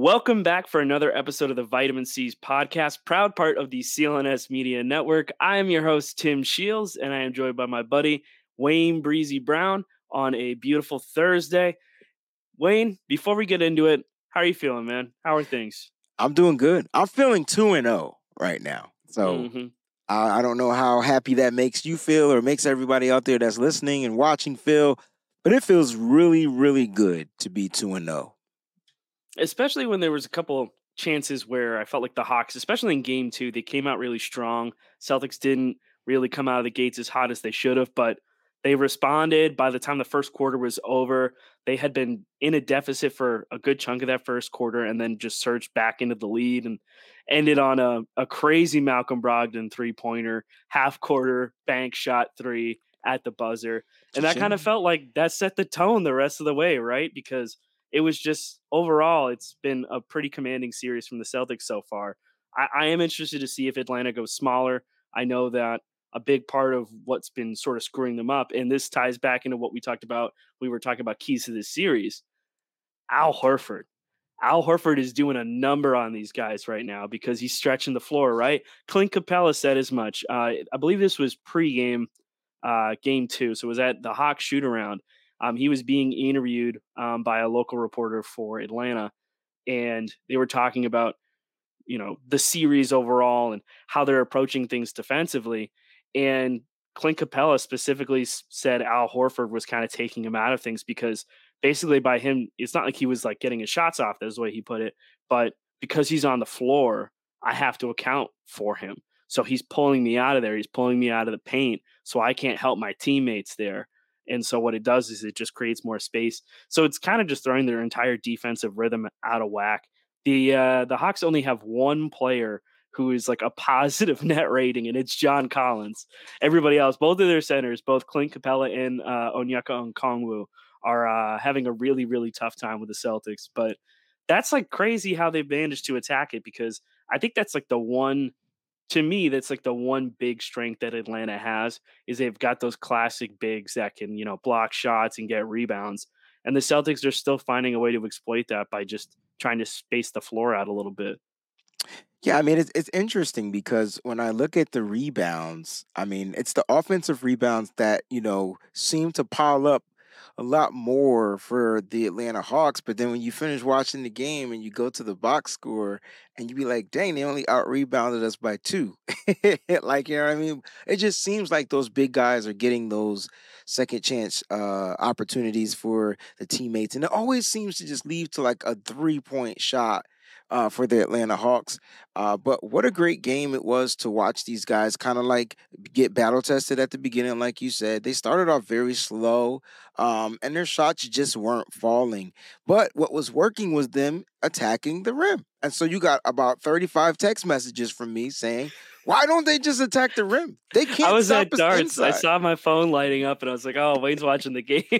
Welcome back for another episode of the Vitamin C's podcast, proud part of the CLNS Media Network. I am your host, Tim Sheils, and I am joined by my buddy, Wayne Breezie Brown, on a beautiful Thursday. Wayne, before we get into it, how are you feeling, man? How are things? I'm doing good. I'm feeling 2 and 0 right now. So mm-hmm. I, I don't know how happy that makes you feel or makes everybody out there that's listening and watching feel, but it feels really, really good to be 2 and 0 especially when there was a couple chances where I felt like the Hawks, especially in game two, they came out really strong. Celtics didn't really come out of the gates as hot as they should have, but they responded by the time the first quarter was over. They had been in a deficit for a good chunk of that first quarter and then just surged back into the lead and ended on a, a crazy Malcolm Brogdon three pointer, half quarter bank shot three at the buzzer. And that kind of felt like that set the tone the rest of the way, right? Because it was just overall, it's been a pretty commanding series from the Celtics so far. I, I am interested to see if Atlanta goes smaller. I know that a big part of what's been sort of screwing them up, and this ties back into what we talked about. We were talking about keys to this series. Al Horford. Al Horford is doing a number on these guys right now because he's stretching the floor, right? Clint Capela said as much. Uh, I believe this was pre-game, uh, game two. So it was at the Hawk shoot around. Um, he was being interviewed um, by a local reporter for Atlanta, and they were talking about, you know, the series overall and how they're approaching things defensively. And Clint Capela specifically said Al Horford was kind of taking him out of things because basically by him, it's not like he was like getting his shots off. That's the way he put it, but because he's on the floor, I have to account for him. So he's pulling me out of there. He's pulling me out of the paint. So I can't help my teammates there. And so what it does is it just creates more space. So it's kind of just throwing their entire defensive rhythm out of whack. The uh, the Hawks only have one player who is like a positive net rating, and it's John Collins. Everybody else, both of their centers, both Clint Capela and uh, Onyeka Okongwu, are uh, having a really really tough time with the Celtics. But that's like crazy how they've managed to attack it because I think that's like the one to me, that's like the one big strength that Atlanta has is they've got those classic bigs that can, you know, block shots and get rebounds. And the Celtics are still finding a way to exploit that by just trying to space the floor out a little bit. Yeah, I mean it's it's interesting because when I look at the rebounds, I mean it's the offensive rebounds that you know seem to pile up a lot more for the Atlanta Hawks. But then when you finish watching the game and you go to the box score and you be like, dang, they only out rebounded us by two. like, you know what I mean? It just seems like those big guys are getting those second chance uh, opportunities for the teammates. And it always seems to just leave to like a three point shot uh, for the Atlanta Hawks. Uh, but what a great game it was to watch these guys kind of like get battle tested at the beginning, like you said. They started off very slow, um, and their shots just weren't falling. But what was working was them attacking the rim. And so you got about 35 text messages from me saying, why don't they just attack the rim? They can't. I was at darts. Inside. I saw my phone lighting up, and I was like, "Oh, Wayne's watching the game."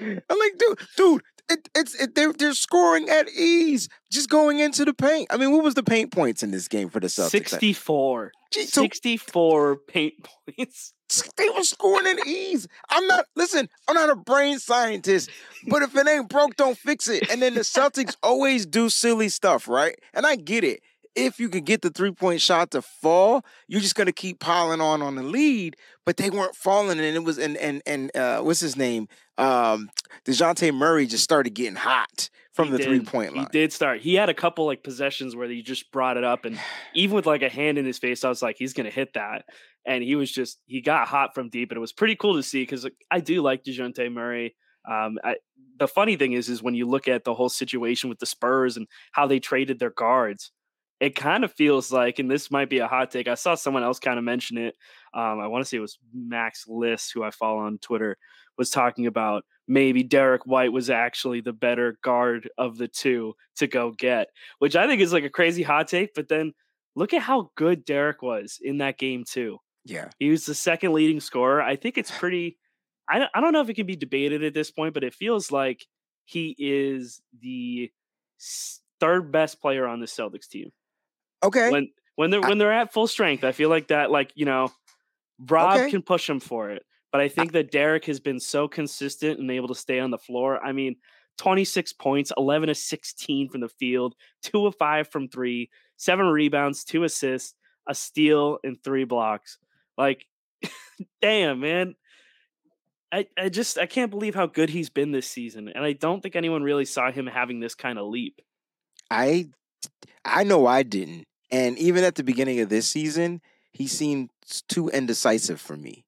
I'm like, dude, dude, it, it's it, they're they're scoring at ease, just going into the paint. I mean, what was the paint points in this game for the Celtics? Sixty four. Sixty four paint points. They were scoring at ease. I'm not listen. I'm not a brain scientist, but if it ain't broke, don't fix it. And then the Celtics always do silly stuff, right? And I get it if you can get the three point shot to fall, you're just gonna keep piling on on the lead. But they weren't falling, and it was and and and uh, what's his name? Um, Dejounte Murray just started getting hot from he the three point line. He did start. He had a couple like possessions where he just brought it up, and even with like a hand in his face, I was like, he's gonna hit that. And he was just he got hot from deep, and it was pretty cool to see because like, I do like Dejounte Murray. Um, I, the funny thing is, is when you look at the whole situation with the Spurs and how they traded their guards, it kind of feels like, and this might be a hot take. I saw someone else kind of mention it. Um, I want to say it was Max Liss, who I follow on Twitter, was talking about maybe Derrick White was actually the better guard of the two to go get, which I think is like a crazy hot take. But then look at how good Derrick was in that game too. Yeah, he was the second leading scorer. I think it's pretty. I don't, I don't know if it can be debated at this point, but it feels like he is the third best player on the Celtics team. Okay. When when they're I, when they're at full strength, I feel like that like, you know, Rob okay. can push him for it. But I think I, that Derrick has been so consistent and able to stay on the floor. I mean, 26 points, 11 of 16 from the field, two of five from three, seven rebounds, two assists, a steal, and three blocks. Like, damn, man. I, I just I can't believe how good he's been this season. And I don't think anyone really saw him having this kind of leap. I I know I didn't. And even at the beginning of this season, he seemed too indecisive for me.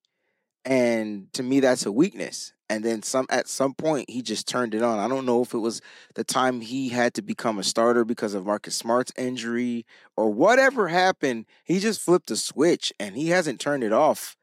And to me that's a weakness. And then some at some point he just turned it on. I don't know if it was the time he had to become a starter because of Marcus Smart's injury or whatever happened. He just flipped a switch and he hasn't turned it off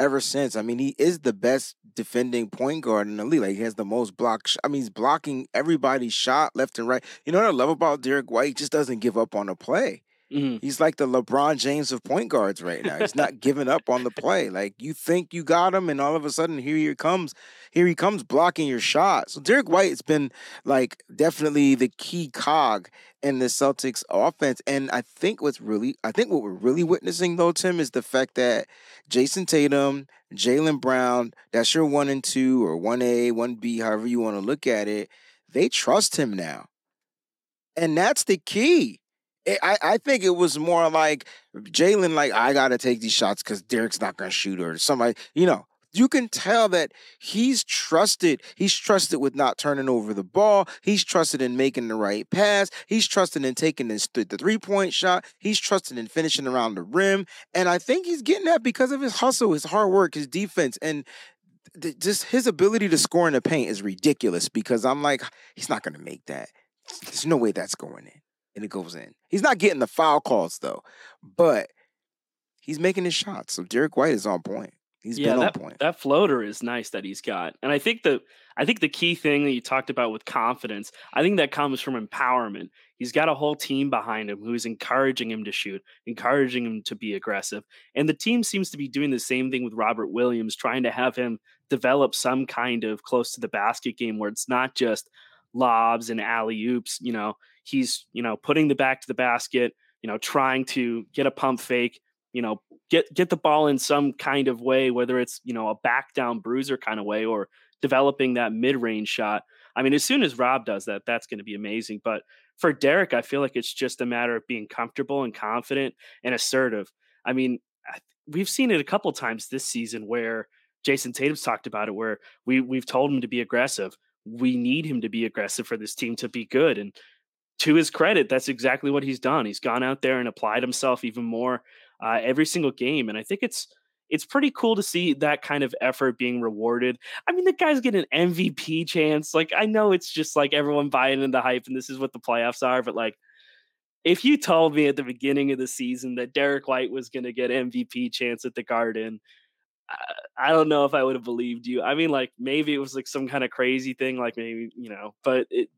ever since. I mean, he is the best defending point guard in the league. Like he has the most block. Sh- I mean, he's blocking everybody's shot left and right. You know what I love about Derek White? He just doesn't give up on a play. Mm-hmm. He's like the LeBron James of point guards right now. He's not giving up on the play. Like you think you got him, and all of a sudden here he comes, here he comes blocking your shot. So Derrick White has been like definitely the key cog in the Celtics offense. And I think what's really, I think what we're really witnessing though, Tim, is the fact that Jayson Tatum, Jaylen Brown, that's your one and two or one A, one B, however you want to look at it. They trust him now. And that's the key. I, I think it was more like Jaylen, like, I got to take these shots because Derrick's not going to shoot or somebody, you know. You can tell that he's trusted. He's trusted with not turning over the ball. He's trusted in making the right pass. He's trusted in taking this, the three point shot. He's trusted in finishing around the rim. And I think he's getting that because of his hustle, his hard work, his defense. And just his ability to score in the paint is ridiculous because I'm like, he's not going to make that. There's no way that's going in and it goes in. He's not getting the foul calls though, but he's making his shots. So Derrick White is on point. He's yeah, been that, on point. That floater is nice that he's got. And I think the I think the key thing that you talked about with confidence, I think that comes from empowerment. He's got a whole team behind him who's encouraging him to shoot, encouraging him to be aggressive. And the team seems to be doing the same thing with Robert Williams, trying to have him develop some kind of close to the basket game where it's not just lobs and alley oops, you know, he's you know putting the back to the basket you know trying to get a pump fake you know get get the ball in some kind of way whether it's you know a back down bruiser kind of way or developing that mid-range shot. I mean as soon as rob does that that's going to be amazing but for Derrick, i feel like it's just a matter of being comfortable and confident and assertive. I mean we've seen it a couple times this season where Jayson tatum's talked about it where we we've told him to be aggressive we need him to be aggressive for this team to be good and to his credit, that's exactly what he's done. He's gone out there and applied himself even more uh, every single game, and I think it's it's pretty cool to see that kind of effort being rewarded. I mean, the guy's get an MVP chance. Like, I know it's just like everyone buying into the hype, and this is what the playoffs are, but like. If you told me at the beginning of the season that Derrick White was going to get MVP chance at the Garden, I don't know if I would have believed you. I mean, like maybe it was like some kind of crazy thing, like maybe you know, but it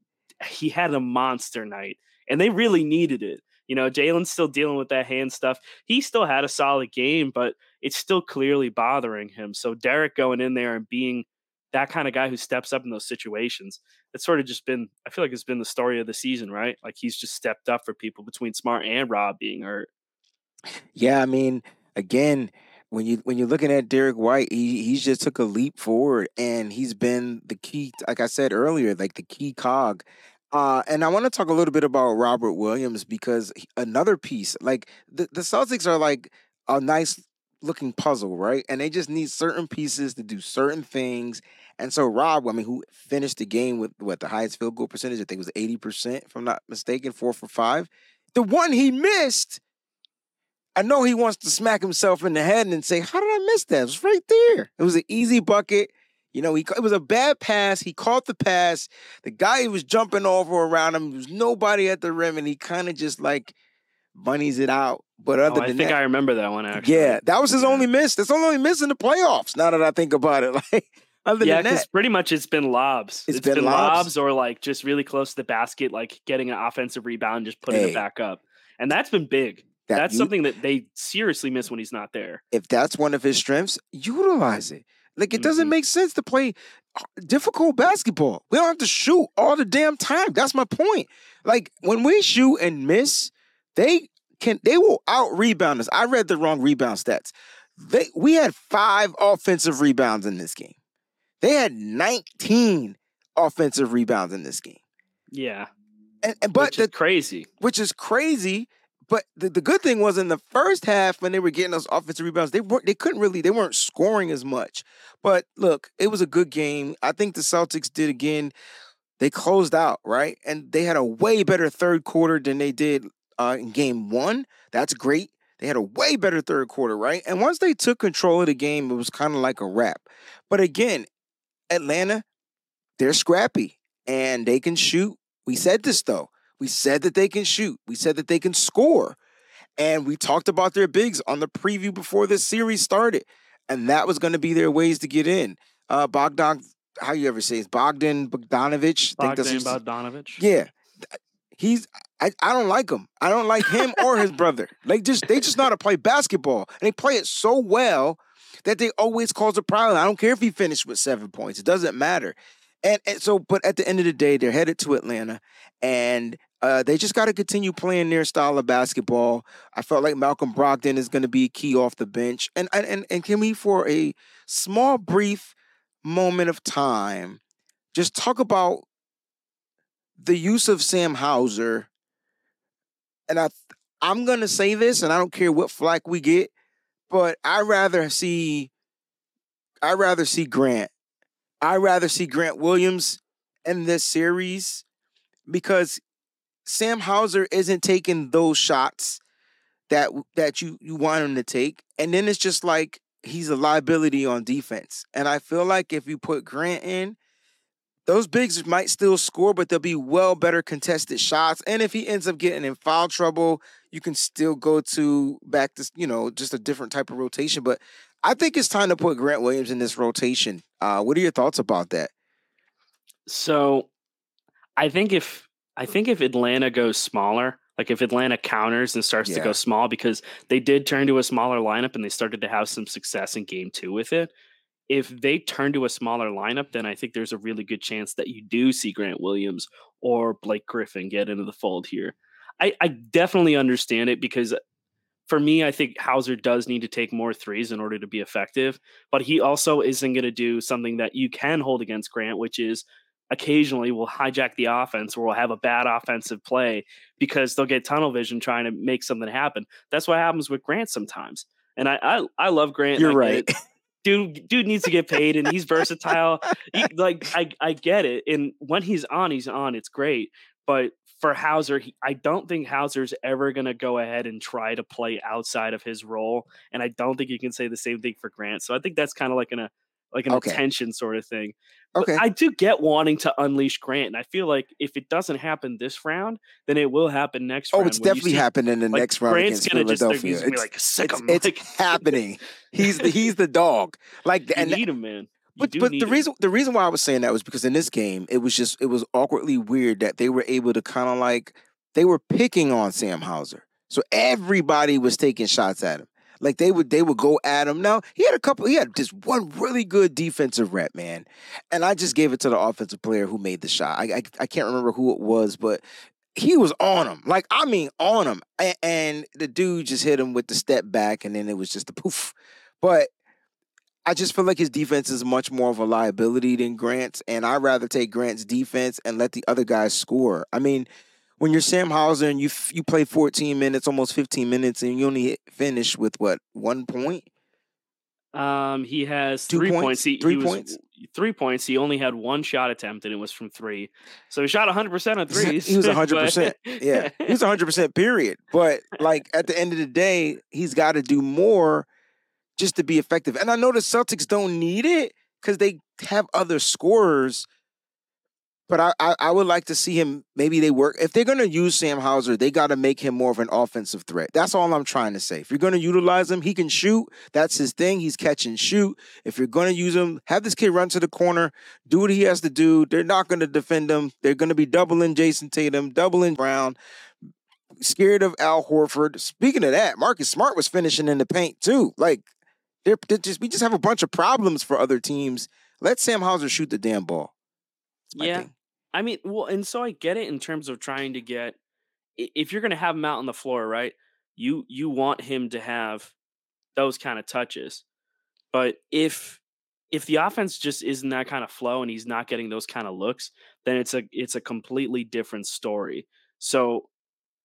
he had a monster night, and they really needed it. You know, Jaylen's still dealing with that hand stuff. He still had a solid game, but it's still clearly bothering him. So Derrick going in there and being that kind of guy who steps up in those situations, it's sort of just been, I feel like it's been the story of the season, right? Like he's just stepped up for people between Smart and Rob being hurt. Yeah, I mean, again, when you when you're looking at Derrick White, he he's just took a leap forward and he's been the key, like I said earlier, like the key cog uh, and I want to talk a little bit about Robert Williams because another piece, like the, the Celtics are like a nice looking puzzle, right? And they just need certain pieces to do certain things. And so Rob, I mean, who finished the game with what the highest field goal percentage, I think it was 80%, if I'm not mistaken, four for five. The one he missed, I know he wants to smack himself in the head and say, How did I miss that? It was right there. It was an easy bucket. You know, he it was a bad pass. He caught the pass. The guy was jumping over around him. There was nobody at the rim, and he kind of just like bunnies it out. But other oh, than I think that, I remember that one actually. Yeah, that was his yeah. only miss. That's only miss in the playoffs. Now that I think about it, like other yeah, because pretty much it's been lobs. it's, it's been, been lobs. lobs. or like just really close to the basket, like getting an offensive rebound, just putting hey, it back up, and that's been big. That that's you, something that they seriously miss when he's not there. If that's one of his strengths, utilize it. Like it doesn't mm-hmm. make sense to play uh, difficult basketball. We don't have to shoot all the damn time. That's my point. Like when we shoot and miss, they can they will out rebound us. I read the wrong rebound stats. They we had five offensive rebounds in this game. They had 19 offensive rebounds in this game. Yeah. And, and but the, crazy. which is crazy. But the, the good thing was in the first half when they were getting those offensive rebounds, they weren't they couldn't really they weren't scoring as much. But look, it was a good game. I think the Celtics did again. They closed out right, and they had a way better third quarter than they did uh, in game one. That's great. They had a way better third quarter, right? And once they took control of the game, it was kind of like a wrap. But again, Atlanta, they're scrappy and they can shoot. We said this though. We said that they can shoot. We said that they can score. And we talked about their bigs on the preview before this series started. And that was going to be their ways to get in. Uh Bogdan, how you ever say it? Bogdan Bogdanovich. Bogdan Bogdanovich. yeah. He's I, I don't like him. I don't like him or his brother. Like just they just know how to play basketball. And they play it so well that they always cause a problem. I don't care if he finished with seven points. It doesn't matter. And, and so, but at the end of the day, they're headed to Atlanta, and uh, they just got to continue playing their style of basketball. I felt like Malcolm Brogdon is going to be key off the bench, and and and, can we for a small, brief moment of time just talk about the use of Sam Hauser? And I, I'm going to say this, and I don't care what flack we get, but I rather see, I rather see Grant I rather see Grant Williams in this series because Sam Hauser isn't taking those shots that that you you want him to take, and then it's just like he's a liability on defense. And I feel like if you put Grant in, those bigs might still score, but they'll be well better contested shots. And if he ends up getting in foul trouble, you can still go to back to you know just a different type of rotation. But I think it's time to put Grant Williams in this rotation. Uh, what are your thoughts about that? So I think if I think if Atlanta goes smaller, like if Atlanta counters and starts to go small because they did turn to a smaller lineup and they started to have some success in game 2 with it. If they turn to a smaller lineup, then I think there's a really good chance that you do see Grant Williams or Blake Griffin get into the fold here. I, I definitely understand it because for me, I think Hauser does need to take more threes in order to be effective, but he also isn't going to do something that you can hold against Grant, which is occasionally will hijack the offense or will have a bad offensive play because they'll get tunnel vision trying to make something happen. That's what happens with Grant sometimes. And I I, I love Grant. You're right. Dude, dude needs to get paid, and he's versatile. He- like I, I get it, and when he's on, he's on. It's great, but for Hauser, he, I don't think Hauser's ever going to go ahead and try to play outside of his role, and I don't think you can say the same thing for Grant. So I think that's kind of like an a like an Okay. attention sort of thing. But Okay. I do get wanting to unleash Grant, and I feel like if it doesn't happen this round, then it will happen next round. Oh, round. it's definitely happening in the like, next round Grant's against just Philadelphia. be It's, like sick it's, it's like, happening. He's the he's the dog. Like You and need him, man. You But but the him. reason the reason why I was saying that was because in this game it was just it was awkwardly weird that they were able to kind of like they were picking on Sam Hauser. So everybody was taking shots at him. Like they would they would go at him. Now he had a couple he had just one really good defensive rep, man. And I just gave it to the offensive player who made the shot. I I, I can't remember who it was, but he was on him. Like I mean on him. And, and the dude just hit him with the step back and then it was just a poof. But I just feel like his defense is much more of a liability than Grant's, and I'd rather take Grant's defense and let the other guys score. I mean, when you're Sam Hauser and you f- you play 14 minutes, almost 15 minutes, and you only finish with what one point? Um, he has Two three points? points. He, Three he was- points? Three points. He only had one shot attempt, and it was from three. So he shot 100 percent of threes. He was 100%. Yeah, he was 100 percent. Period. But like at the end of the day, he's got to do more just to be effective. And I know the Celtics don't need it because they have other scorers. But I, I I would like to see him. Maybe they work if they're gonna use Sam Hauser. They got to make him more of an offensive threat. That's all I'm trying to say. If you're gonna utilize him, he can shoot. That's his thing. He's catch and shoot. If you're gonna use him, have this kid run to the corner, do what he has to do. They're not gonna defend him. They're gonna be doubling Jayson Tatum, doubling Brown. Scared of Al Horford. Speaking of that, Marcus Smart was finishing in the paint too. Like they're, they're just we just have a bunch of problems for other teams. Let Sam Hauser shoot the damn ball. That's Yeah. thing. I mean, well, and so I get it in terms of trying to get if you're going to have him out on the floor, right? You you want him to have those kind of touches. But if if the offense just isn't that kind of flow and he's not getting those kind of looks, then it's a it's a completely different story. So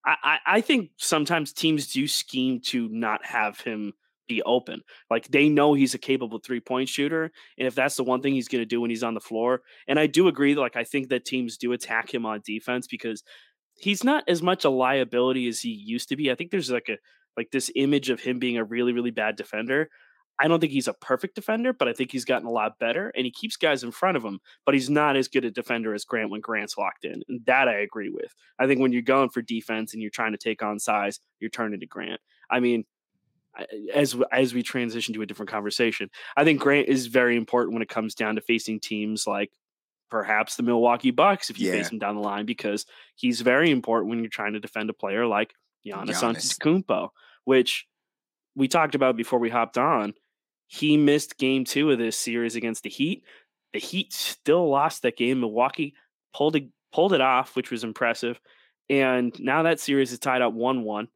I, I think sometimes teams do scheme to not have him be open. Like they know he's a capable three point shooter. And if that's the one thing he's going to do when he's on the floor, and I do agree, that, like I think that teams do attack him on defense because he's not as much a liability as he used to be. I think there's like a like this image of him being a really, really bad defender. I don't think he's a perfect defender, but I think he's gotten a lot better and he keeps guys in front of him, but he's not as good a defender as Grant when Grant's locked in. And that I agree with. I think when you're going for defense and you're trying to take on size, you're turning to Grant. I mean, as as we transition to a different conversation, I think Grant is very important when it comes down to facing teams like perhaps the Milwaukee Bucks if you yeah. face him down the line because he's very important when you're trying to defend a player like Giannis, Giannis. Antetokounmpo, which we talked about before we hopped on he missed game two of this series against the Heat. The Heat still lost that game. Milwaukee pulled it, pulled it off, which was impressive. And now that series is tied up 1 1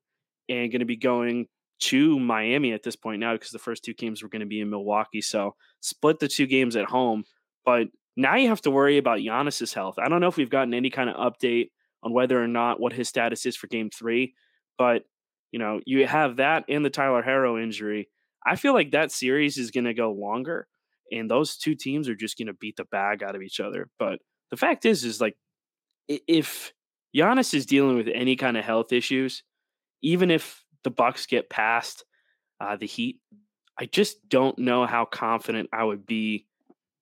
and going to be going to Miami at this point now because the first two games were going to be in Milwaukee. So split the two games at home. But now you have to worry about Giannis's health. I don't know if we've gotten any kind of update on whether or not what his status is for game three, but you know, you have that and the Tyler Herro injury. I feel like that series is going to go longer, and those two teams are just going to beat the bag out of each other. But the fact is, is like if Giannis is dealing with any kind of health issues, even if the Bucks get past uh, the Heat, I just don't know how confident I would be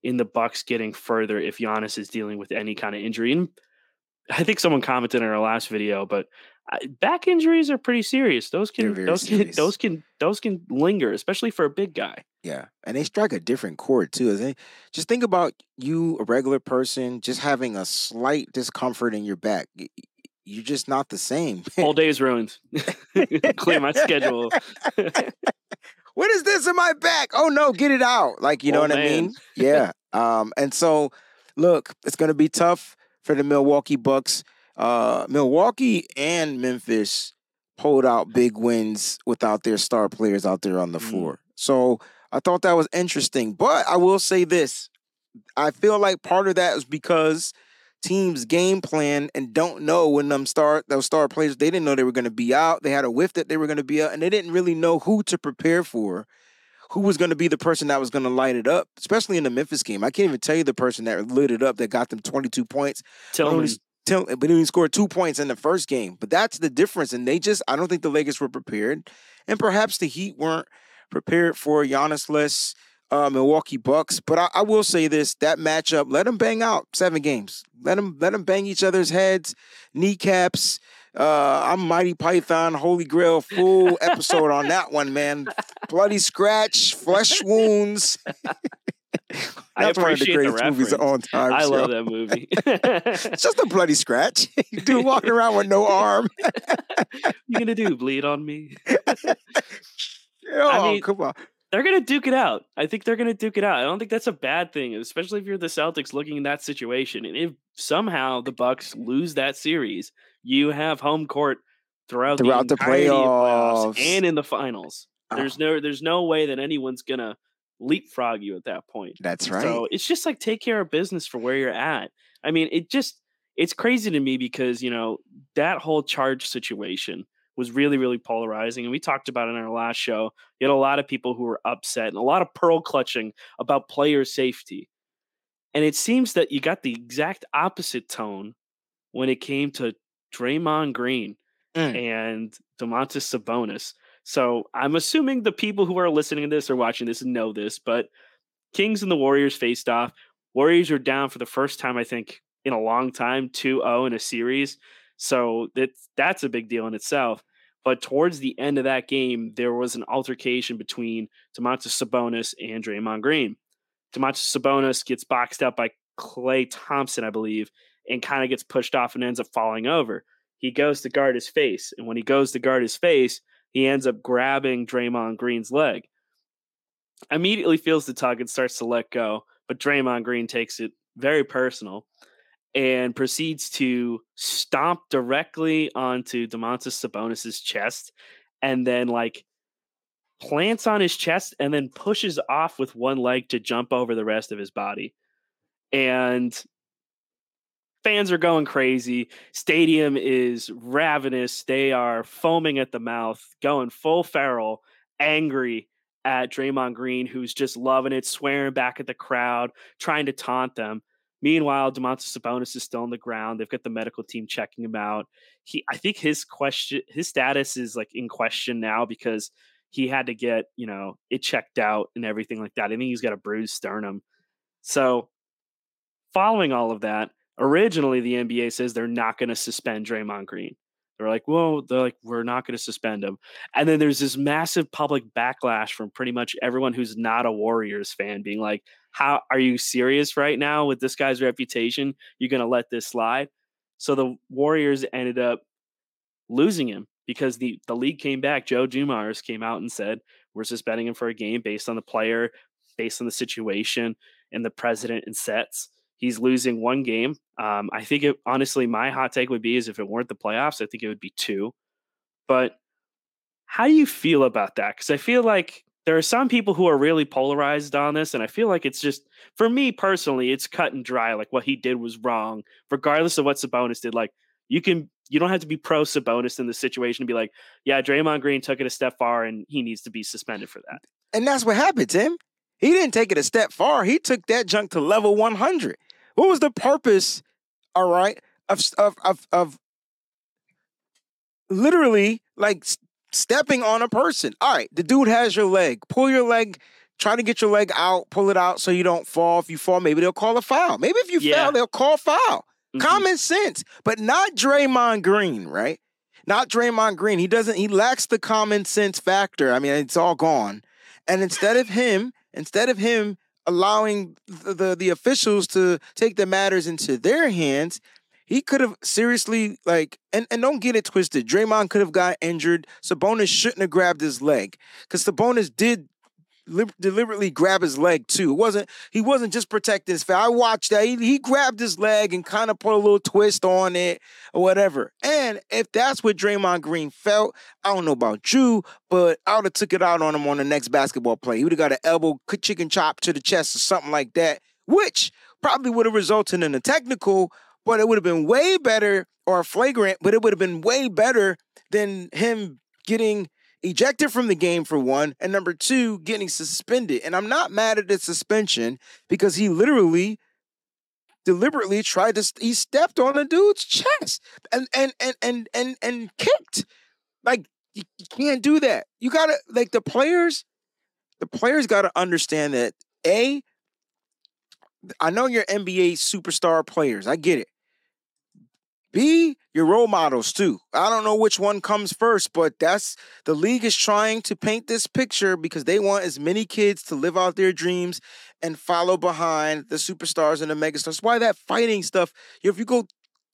in the Bucks getting further if Giannis is dealing with any kind of injury. And I think someone commented in our last video, but back injuries are pretty serious. Those can those serious. can those can those can linger, especially for a big guy. Yeah, and they strike a different chord too. They, just think about you, a regular person, just having a slight discomfort in your back. You're just not the same. Whole day is ruined. Clear my schedule. what is this in my back? Oh no, get it out! Like you oh, know what man. I mean? Yeah. Um, and so look, it's gonna be tough for the Milwaukee Bucks. Uh, Milwaukee and Memphis pulled out big wins without their star players out there on the mm. floor. So I thought that was interesting. But I will say this I feel like part of that is because teams game plan and don't know when them start those star players they didn't know they were going to be out they had a whiff that they were going to be out and they didn't really know who to prepare for who was going to be the person that was going to light it up especially in the memphis game i can't even tell you the person that lit it up that got them 22 points Tillman but he scored two points in the first game. But that's the difference. And they just, I don't think the Lakers were prepared. And perhaps the Heat weren't prepared for Giannis less uh, Milwaukee Bucks. But I, I, will say this: that matchup, let them bang out seven games. Let them let them bang each other's heads, kneecaps. Uh, I'm Mighty Python, Holy Grail, full episode on that one, man. Bloody scratch, flesh wounds. That's one of the greatest the movies of all time. I love that movie. it's just a bloody scratch. Dude walking around with no arm. you gonna do bleed on me? oh, I mean, come on. They're gonna duke it out. I think they're gonna duke it out. I don't think that's a bad thing, especially if you're the Celtics looking in that situation. And if somehow the Bucks lose that series, you have home court throughout, throughout the, the playoffs. playoffs. and in the finals. Oh. There's no there's no way that anyone's gonna leapfrog you at that point. That's right. So it's just like take care of business for where you're at. I mean, it just it's crazy to me because, you know, that whole charge situation was really, really polarizing. And we talked about it in our last show. You had a lot of people who were upset and a lot of pearl clutching about player safety. And it seems that you got the exact opposite tone when it came to Draymond Green mm. and Domantas Sabonis. So I'm assuming the people who are listening to this or watching this know this, but Kings and the Warriors faced off. Warriors are down for the first time, I think, in a long time, 2 0 in a series. So that's, that's a big deal in itself. But towards the end of that game, there was an altercation between Domantas Sabonis and Draymond Green. Domantas Sabonis gets boxed up by Klay Thompson, I believe, and kind of gets pushed off and ends up falling over. He goes to guard his face. And when he goes to guard his face, he ends up grabbing Draymond Green's leg. Immediately feels the tug and starts to let go, but Draymond Green takes it very personal and proceeds to stomp directly onto Domantas Sabonis's chest and then like plants on his chest, and then pushes off with one leg to jump over the rest of his body. And fans are going crazy. Stadium is ravenous. They are foaming at the mouth, going full feral, angry at Draymond Green, who's just loving it, swearing back at the crowd, trying to taunt them. Meanwhile, Domantas Sabonis is still on the ground. They've got the medical team checking him out. He, I think his question, his status is like in question now because he had to get, you know, it checked out and everything like that. I think he's got a bruised sternum. So, following all of that, originally the NBA says they're not going to suspend Draymond Green. They're like, whoa, they're like, we're not going to suspend him. And then there's this massive public backlash from pretty much everyone who's not a Warriors fan being like, how are you serious right now with this guy's reputation? You're going to let this slide? So the Warriors ended up losing him because the, the league came back. Joe Dumars came out and said, we're suspending him for a game based on the player, based on the situation, and the president and sets he's losing one game. Um, I think it honestly, my hot take would be is if it weren't the playoffs, I think it would be two. But how do you feel about that? Because I feel like there are some people who are really polarized on this, and I feel like it's just for me personally, it's cut and dry. Like what he did was wrong, regardless of what Sabonis did. Like you can, you don't have to be pro Sabonis in the situation and be like, yeah, Draymond Green took it a step far, and he needs to be suspended for that. And that's what happened, Tim. He didn't take it a step far. He took that junk to level 100. What was the purpose, all right, of of of, of literally like stepping on a person? All right, the dude has your leg. Pull your leg. Try to get your leg out. Pull it out so you don't fall. If you fall, maybe they'll call a foul. Maybe if you yeah. fail, they'll call foul. Mm-hmm. Common sense, but not Draymond Green, right? Not Draymond Green. He doesn't. He lacks the common sense factor. I mean, it's all gone. And instead of him, instead of him allowing the, the, the officials to take the matters into their hands. He could have seriously like and, and don't get it twisted. Draymond could have got injured. Sabonis shouldn't have grabbed his leg because Sabonis did deliberately grab his leg too. It wasn't he wasn't just protecting his face. I watched that. He, he grabbed his leg and kind of put a little twist on it or whatever. And if that's what Draymond Green felt, I don't know about you, but I would have took it out on him on the next basketball play. He would have got an elbow chicken chop to the chest or something like that, which probably would have resulted in a technical, but it would have been way better or flagrant, but it would have been way better than him getting ejected from the game for one, and number two, getting suspended. And I'm not mad at the suspension because he literally deliberately tried to he stepped on a dude's chest and and and and and, and kicked. Like you, you can't do that. You gotta like the players, the players gotta understand that A, I know you're NBA superstar players. I get it. B, your role models too. I don't know which one comes first, but that's the league is trying to paint this picture because they want as many kids to live out their dreams and follow behind the superstars and the megastars. Why that fighting stuff? If you go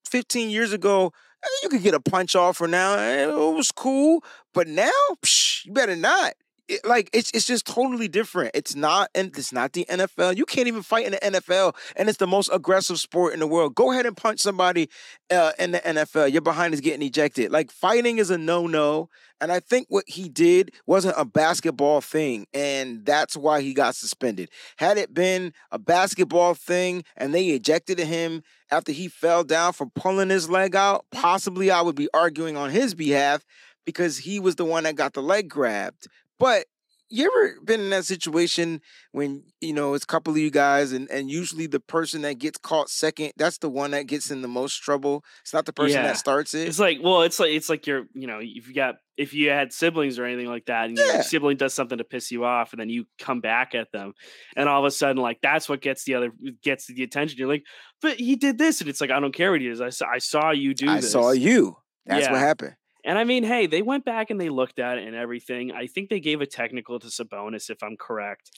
15 years ago, eh, you could get a punch off for now. Eh, it was cool, but now, psh, you better not it, like it's it's just totally different. It's not and it's not the NFL. You can't even fight in the NFL, and it's the most aggressive sport in the world. Go ahead and punch somebody uh, in the NFL. Your behind is getting ejected. Like fighting is a no no. And I think what he did wasn't a basketball thing, and that's why he got suspended. Had it been a basketball thing and they ejected him after he fell down for pulling his leg out, possibly I would be arguing on his behalf because he was the one that got the leg grabbed. But you ever been in that situation when you know it's a couple of you guys and and usually the person that gets caught second that's the one that gets in the most trouble it's not the person yeah. that starts it it's like well it's like it's like you're you know if you got if you had siblings or anything like that and yeah. your sibling does something to piss you off and then you come back at them and all of a sudden like that's what gets the other gets the attention you're like but he did this and it's like i don't care what he does i saw, I saw you do this. i this. saw you that's yeah. what happened and I mean, hey, they went back and they looked at it and everything. I think they gave a technical to Sabonis, if I'm correct.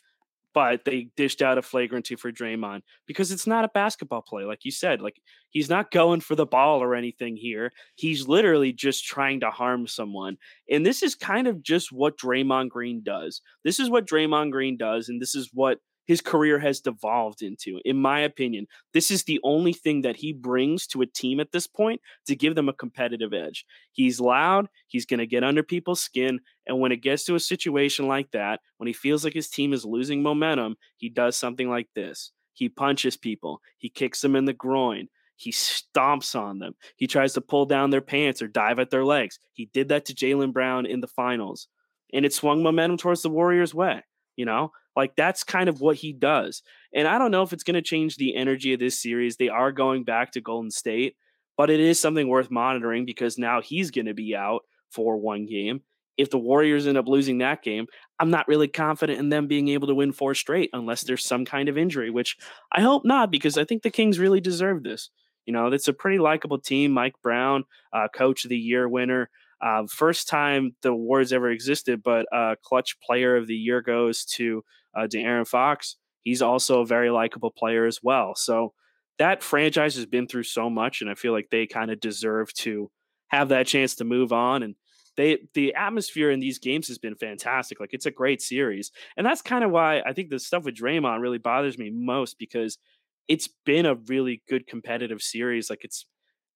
But they dished out a flagrant two for Draymond because it's not a basketball play, like you said. Like he's not going for the ball or anything here. He's literally just trying to harm someone. And this is kind of just what Draymond Green does. This is what Draymond Green does, and this is what his career has devolved into. In my opinion, this is the only thing that he brings to a team at this point to give them a competitive edge. He's loud, he's going to get under people's skin. And when it gets to a situation like that, when he feels like his team is losing momentum, he does something like this. He punches people, he kicks them in the groin, he stomps on them, he tries to pull down their pants or dive at their legs. He did that to Jaylen Brown in the finals, and it swung momentum towards the Warriors' way. You know, like that's kind of what he does. And I don't know if it's going to change the energy of this series. They are going back to Golden State, but it is something worth monitoring because now he's going to be out for one game. If the Warriors end up losing that game, I'm not really confident in them being able to win four straight unless there's some kind of injury, which I hope not because I think the Kings really deserve this. You know, it's a pretty likable team. Mike Brown, uh, coach of the year winner. Uh, first time the awards ever existed, but uh, clutch player of the year goes to uh, De'Aaron Fox. He's also a very likable player as well. So that franchise has been through so much, and I feel like they kind of deserve to have that chance to move on. And they the atmosphere in these games has been fantastic. Like it's a great series, and that's kind of why I think the stuff with Draymond really bothers me most because it's been a really good competitive series. Like it's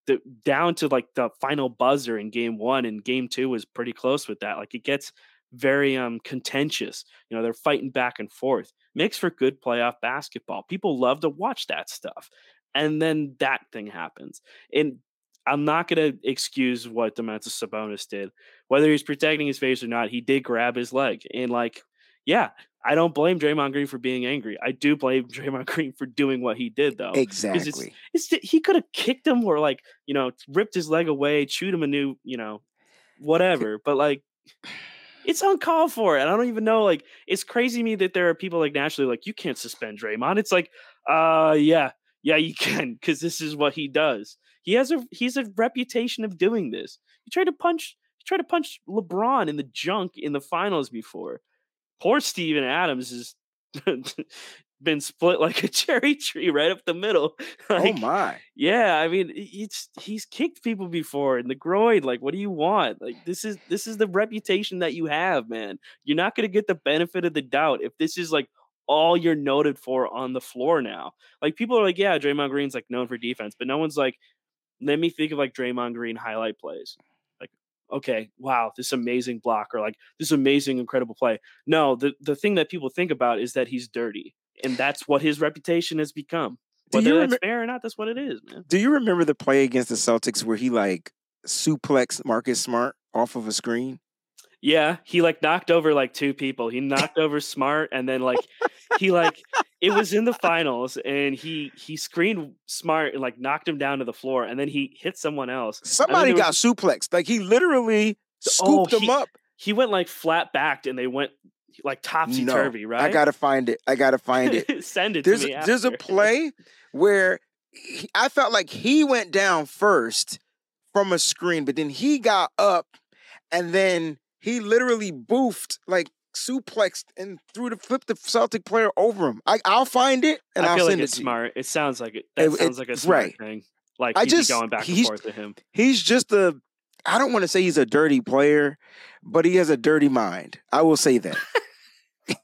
the down to like the final buzzer in game one and game two was pretty close with that. Like it gets very um contentious. You know, they're fighting back and forth. Makes for good playoff basketball. People love to watch that stuff. And then that thing happens. And I'm not going to excuse what Domantas Sabonis did. Whether he's protecting his face or not, he did grab his leg. And like, yeah, I don't blame Draymond Green for being angry. I do blame Draymond Green for doing what he did, though. Exactly. It's, it's, he could have kicked him or like you know ripped his leg away, chewed him a new you know whatever. But like it's uncalled for. And I don't even know. Like, it's crazy to me that there are people like naturally like you can't suspend Draymond. It's like, uh, yeah, yeah, you can because this is what he does. He has a he's a reputation of doing this. He tried to punch he tried to punch LeBron in the junk in the finals before. Poor Steven Adams has been split like a cherry tree right up the middle. Oh like, oh my! Yeah, I mean, it's he's kicked people before in the groin. Like, what do you want? Like, this is this is the reputation that you have, man. You're not going to get the benefit of the doubt if this is like all you're noted for on the floor now. Like, people are like, yeah, Draymond Green's like known for defense, but no one's like, let me think of like Draymond Green highlight plays okay, wow, this amazing block or like this amazing, incredible play. No, the, the thing that people think about is that he's dirty and that's what his reputation has become. Whether that's fair or not, that's what it is, man. Do you remember the play against the Celtics where he like suplexed Marcus Smart off of a screen? Yeah, he like knocked over like two people. He knocked over Smart, and then like he like it was in the finals, and he he screened Smart and like knocked him down to the floor, and then he hit someone else. Somebody got was, suplexed. Like he literally oh, scooped oh, he, him up. He went like flat backed, and they went like topsy turvy, no, right? I gotta find it. I gotta find it. Send it there's, to me. After. There's a play where he, I felt like he went down first from a screen, but then he got up and then he literally boofed like suplexed and threw the flip the Celtic player over him. I I'll find it and I will send like it smart. You. It sounds like it. That it, sounds like a smart right. thing. Like I just going back and forth to him. He's just a. I don't want to say he's a dirty player, but he has a dirty mind. I will say that.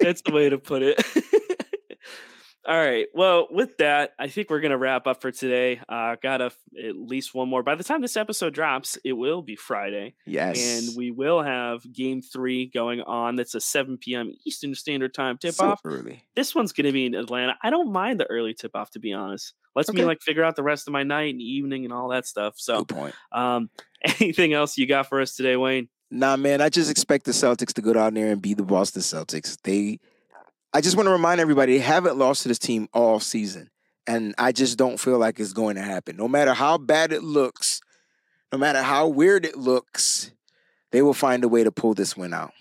That's the way to put it. All right. Well, with that, I think we're going to wrap up for today. Uh, got a, at least one more. By the time this episode drops, it will be Friday. Yes. And we will have game three going on. That's a 7 p.m. Eastern Standard Time tip off. Early. This one's going to be in Atlanta. I don't mind the early tip off, to be honest. Lets okay. me like figure out the rest of my night and evening and all that stuff. So, Good point. Um, anything else you got for us today, Wayne? Nah, man. I just expect the Celtics to go down there and be the Boston Celtics. They I just want to remind everybody they haven't lost to this team all season. And I just don't feel like it's going to happen. No matter how bad it looks, no matter how weird it looks, they will find a way to pull this win out.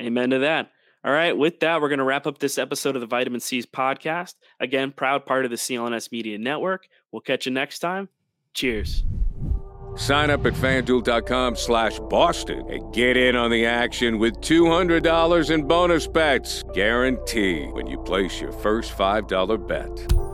Amen to that. All right, with that, we're going to wrap up this episode of the Vitamin C's podcast. Again, proud part of the CLNS Media Network. We'll catch you next time. Cheers. Sign up at fanduel.com slash Boston and get in on the action with $200 in bonus bets. Guaranteed when you place your first $5 bet.